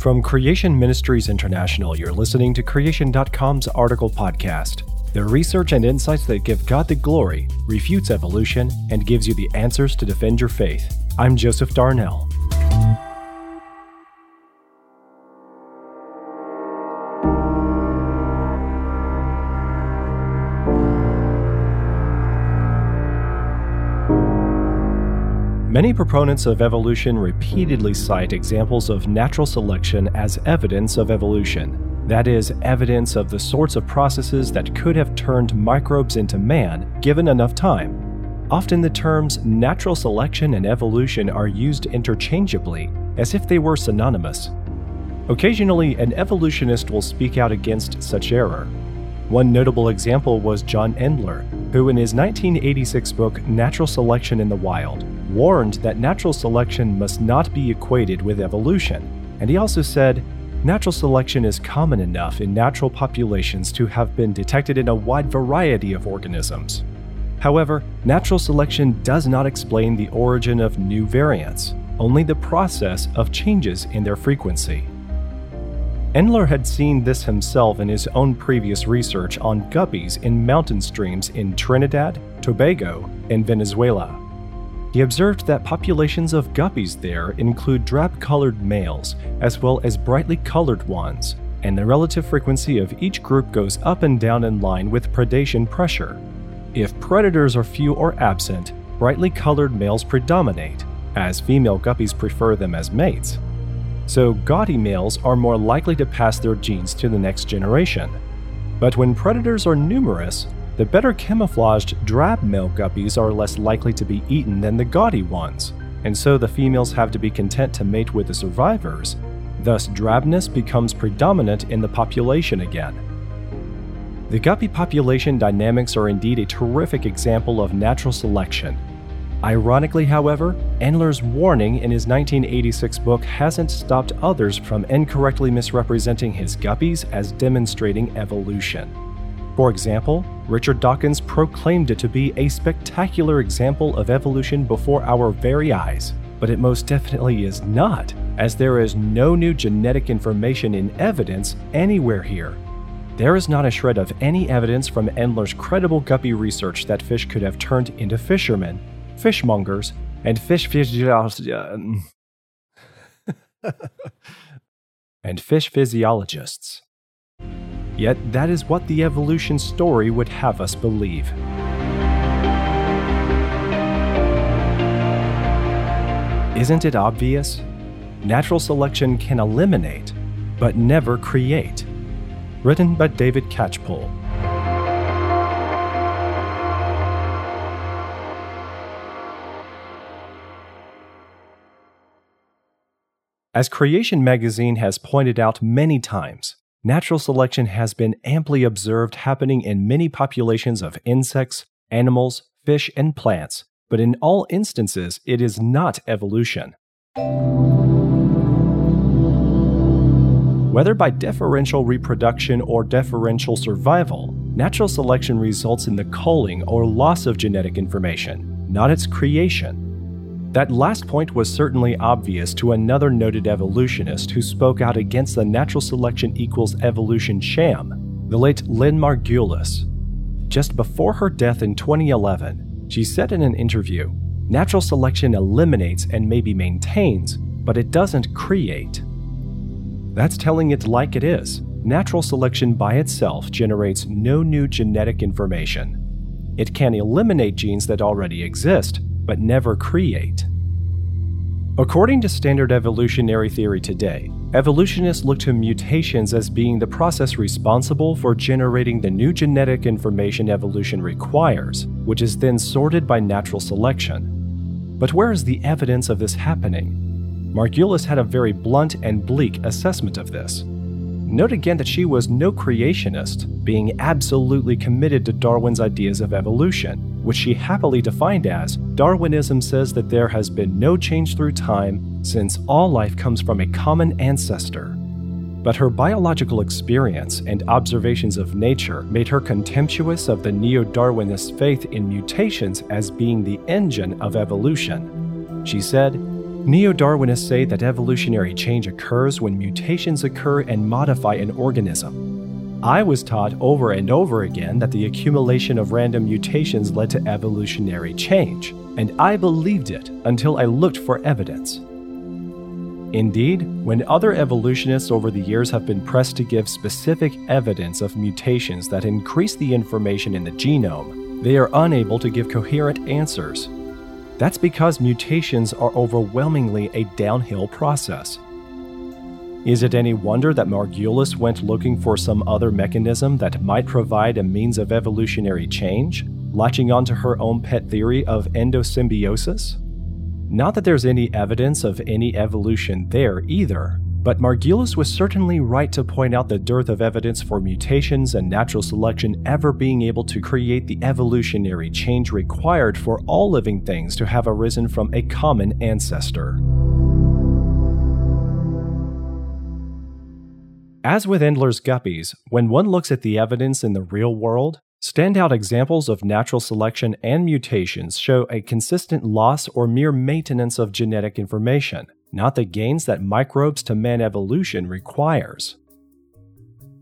From Creation Ministries International, you're listening to Creation.com's article podcast. The research and insights that give God the glory, refutes evolution, and gives you the answers to defend your faith. I'm Joseph Darnell. Many proponents of evolution repeatedly cite examples of natural selection as evidence of evolution. That is, evidence of the sorts of processes that could have turned microbes into man given enough time. Often the terms natural selection and evolution are used interchangeably, as if they were synonymous. Occasionally, an evolutionist will speak out against such error. One notable example was John Endler, who in his 1986 book Natural Selection in the Wild warned that natural selection must not be equated with evolution, and he also said, Natural selection is common enough in natural populations to have been detected in a wide variety of organisms. However, natural selection does not explain the origin of new variants, only the process of changes in their frequency. Endler had seen this himself in his own previous research on guppies in mountain streams in Trinidad, Tobago, and Venezuela. He observed that populations of guppies there include drab colored males as well as brightly colored ones, and the relative frequency of each group goes up and down in line with predation pressure. If predators are few or absent, brightly colored males predominate, as female guppies prefer them as mates. So, gaudy males are more likely to pass their genes to the next generation. But when predators are numerous, the better camouflaged drab male guppies are less likely to be eaten than the gaudy ones, and so the females have to be content to mate with the survivors. Thus, drabness becomes predominant in the population again. The guppy population dynamics are indeed a terrific example of natural selection. Ironically, however, Endler's warning in his 1986 book hasn't stopped others from incorrectly misrepresenting his guppies as demonstrating evolution. For example, Richard Dawkins proclaimed it to be a spectacular example of evolution before our very eyes, but it most definitely is not, as there is no new genetic information in evidence anywhere here. There is not a shred of any evidence from Endler's credible guppy research that fish could have turned into fishermen, fishmongers, and fish physiologists. and fish physiologists. Yet that is what the evolution story would have us believe. Isn't it obvious? Natural selection can eliminate, but never create. Written by David Catchpoole. As Creation Magazine has pointed out many times, natural selection has been amply observed happening in many populations of insects, animals, fish, and plants, but in all instances, it is not evolution. Whether by deferential reproduction or deferential survival, natural selection results in the culling or loss of genetic information, not its creation. That last point was certainly obvious to another noted evolutionist who spoke out against the natural selection equals evolution sham, the late Lynn Margulis. Just before her death in 2011, she said in an interview Natural selection eliminates and maybe maintains, but it doesn't create. That's telling it like it is. Natural selection by itself generates no new genetic information. It can eliminate genes that already exist, but never create. According to standard evolutionary theory today, evolutionists look to mutations as being the process responsible for generating the new genetic information evolution requires, which is then sorted by natural selection. But where is the evidence of this happening? Margulis had a very blunt and bleak assessment of this. Note again that she was no creationist, being absolutely committed to Darwin's ideas of evolution, which she happily defined as Darwinism says that there has been no change through time since all life comes from a common ancestor. But her biological experience and observations of nature made her contemptuous of the neo Darwinist faith in mutations as being the engine of evolution. She said, Neo Darwinists say that evolutionary change occurs when mutations occur and modify an organism. I was taught over and over again that the accumulation of random mutations led to evolutionary change, and I believed it until I looked for evidence. Indeed, when other evolutionists over the years have been pressed to give specific evidence of mutations that increase the information in the genome, they are unable to give coherent answers that's because mutations are overwhelmingly a downhill process. Is it any wonder that Margulis went looking for some other mechanism that might provide a means of evolutionary change, latching onto her own pet theory of endosymbiosis? Not that there's any evidence of any evolution there either, but Margulis was certainly right to point out the dearth of evidence for mutations and natural selection ever being able to create the evolutionary change required for all living things to have arisen from a common ancestor. As with Endler's guppies, when one looks at the evidence in the real world, standout examples of natural selection and mutations show a consistent loss or mere maintenance of genetic information not the gains that microbes to man evolution requires.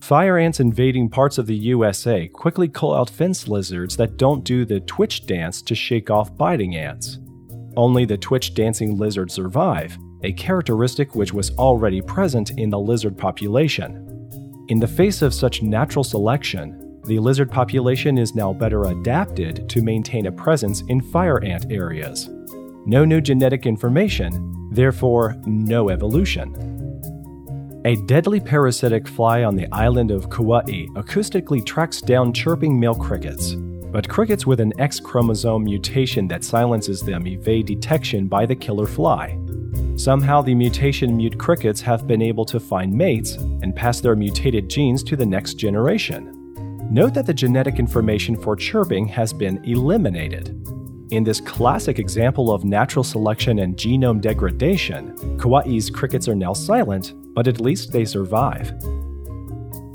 Fire ants invading parts of the USA quickly cull out fence lizards that don't do the twitch dance to shake off biting ants. Only the twitch dancing lizards survive, a characteristic which was already present in the lizard population. In the face of such natural selection, the lizard population is now better adapted to maintain a presence in fire ant areas. No new genetic information, therefore, no evolution. A deadly parasitic fly on the island of Kauai acoustically tracks down chirping male crickets, but crickets with an X chromosome mutation that silences them evade detection by the killer fly. Somehow, the mutation mute crickets have been able to find mates and pass their mutated genes to the next generation. Note that the genetic information for chirping has been eliminated. In this classic example of natural selection and genome degradation, Kauai's crickets are now silent, but at least they survive.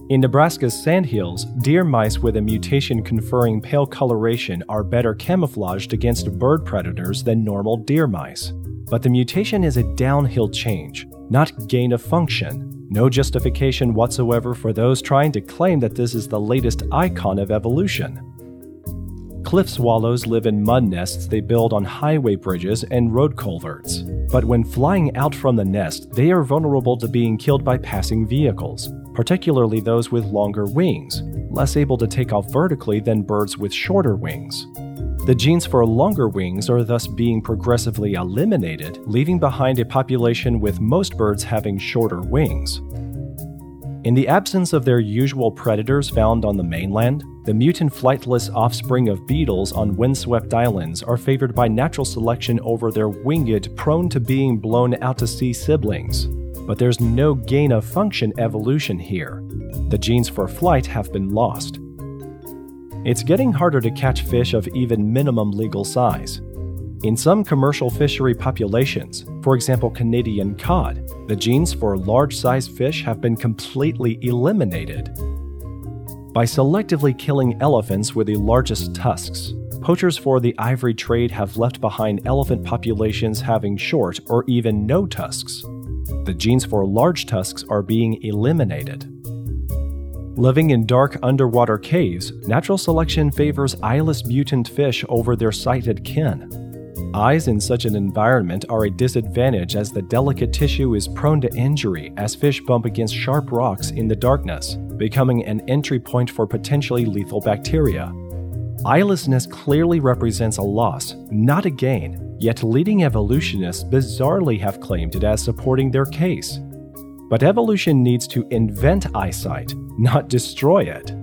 In Nebraska's sandhills, deer mice with a mutation conferring pale coloration are better camouflaged against bird predators than normal deer mice. But the mutation is a downhill change, not gain of function. No justification whatsoever for those trying to claim that this is the latest icon of evolution. Cliff swallows live in mud nests they build on highway bridges and road culverts. But when flying out from the nest, they are vulnerable to being killed by passing vehicles, particularly those with longer wings, less able to take off vertically than birds with shorter wings. The genes for longer wings are thus being progressively eliminated, leaving behind a population with most birds having shorter wings. In the absence of their usual predators found on the mainland, the mutant flightless offspring of beetles on windswept islands are favored by natural selection over their winged, prone to being blown out to sea siblings. But there's no gain of function evolution here. The genes for flight have been lost. It's getting harder to catch fish of even minimum legal size. In some commercial fishery populations, for example Canadian cod, the genes for large sized fish have been completely eliminated. By selectively killing elephants with the largest tusks, poachers for the ivory trade have left behind elephant populations having short or even no tusks. The genes for large tusks are being eliminated. Living in dark underwater caves, natural selection favors eyeless mutant fish over their sighted kin. Eyes in such an environment are a disadvantage as the delicate tissue is prone to injury as fish bump against sharp rocks in the darkness, becoming an entry point for potentially lethal bacteria. Eyelessness clearly represents a loss, not a gain, yet leading evolutionists bizarrely have claimed it as supporting their case. But evolution needs to invent eyesight, not destroy it.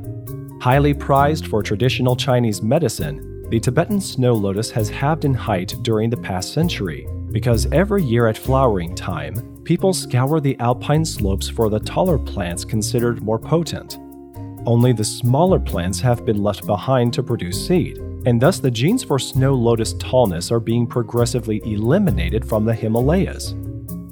Highly prized for traditional Chinese medicine, the Tibetan snow lotus has halved in height during the past century because every year at flowering time, people scour the alpine slopes for the taller plants considered more potent. Only the smaller plants have been left behind to produce seed, and thus the genes for snow lotus tallness are being progressively eliminated from the Himalayas.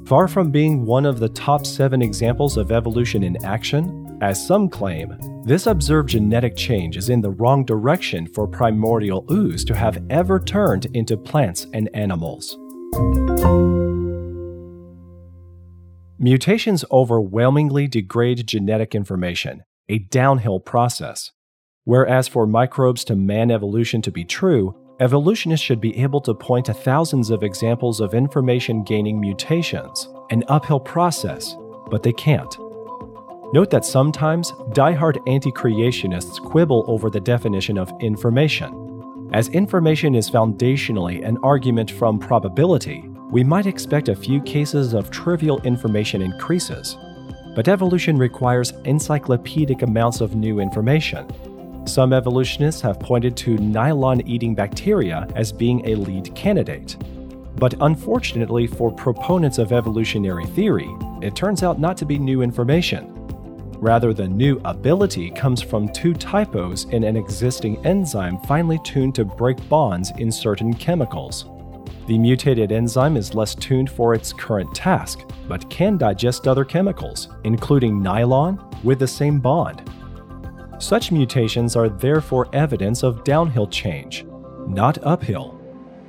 Far from being one of the top seven examples of evolution in action, as some claim, this observed genetic change is in the wrong direction for primordial ooze to have ever turned into plants and animals. Mutations overwhelmingly degrade genetic information, a downhill process. Whereas for microbes to man evolution to be true, evolutionists should be able to point to thousands of examples of information gaining mutations, an uphill process, but they can't. Note that sometimes die-hard anti creationists quibble over the definition of information. As information is foundationally an argument from probability, we might expect a few cases of trivial information increases. But evolution requires encyclopedic amounts of new information. Some evolutionists have pointed to nylon eating bacteria as being a lead candidate. But unfortunately for proponents of evolutionary theory, it turns out not to be new information. Rather, the new ability comes from two typos in an existing enzyme finely tuned to break bonds in certain chemicals. The mutated enzyme is less tuned for its current task, but can digest other chemicals, including nylon, with the same bond. Such mutations are therefore evidence of downhill change, not uphill.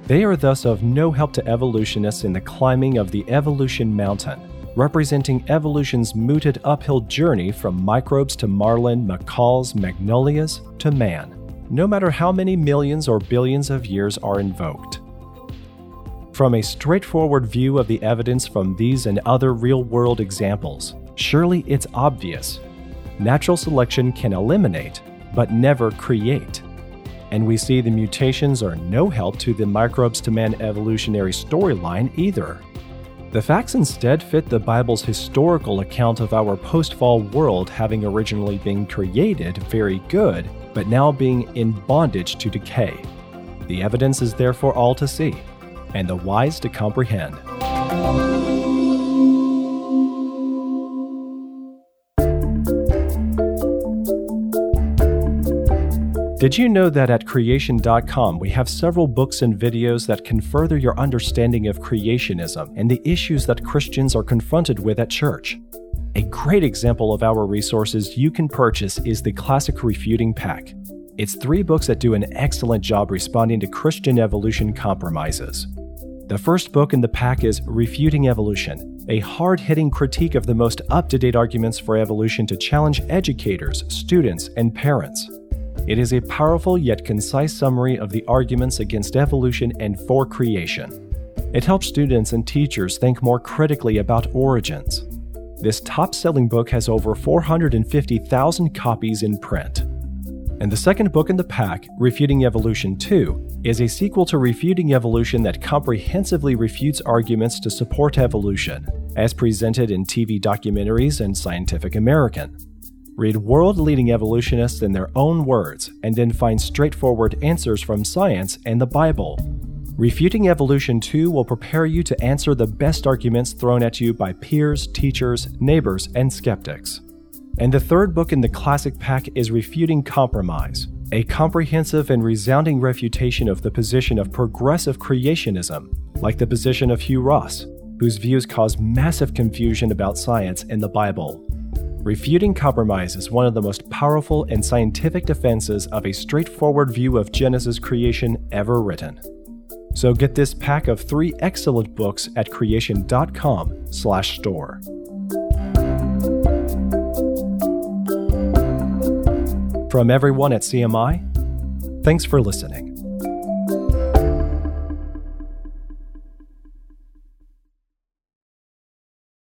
They are thus of no help to evolutionists in the climbing of the evolution mountain, representing evolution's mooted uphill journey from microbes to marlin, macaw's, magnolias to man, no matter how many millions or billions of years are invoked. From a straightforward view of the evidence from these and other real world examples, surely it's obvious. Natural selection can eliminate, but never create. And we see the mutations are no help to the microbes to man evolutionary storyline either. The facts instead fit the Bible's historical account of our post fall world having originally been created very good, but now being in bondage to decay. The evidence is therefore all to see and the wise to comprehend. Did you know that at creation.com we have several books and videos that can further your understanding of creationism and the issues that Christians are confronted with at church? A great example of our resources you can purchase is the Classic Refuting Pack. It's three books that do an excellent job responding to Christian evolution compromises. The first book in the pack is Refuting Evolution, a hard hitting critique of the most up to date arguments for evolution to challenge educators, students, and parents. It is a powerful yet concise summary of the arguments against evolution and for creation. It helps students and teachers think more critically about origins. This top selling book has over 450,000 copies in print. And the second book in the pack, Refuting Evolution 2, is a sequel to Refuting Evolution that comprehensively refutes arguments to support evolution, as presented in TV documentaries and Scientific American. Read world leading evolutionists in their own words and then find straightforward answers from science and the Bible. Refuting Evolution 2 will prepare you to answer the best arguments thrown at you by peers, teachers, neighbors, and skeptics. And the third book in the classic pack is Refuting Compromise, a comprehensive and resounding refutation of the position of progressive creationism, like the position of Hugh Ross, whose views cause massive confusion about science in the Bible. Refuting compromise is one of the most powerful and scientific defenses of a straightforward view of Genesis creation ever written. So get this pack of three excellent books at creation.com/store. From everyone at CMI, thanks for listening.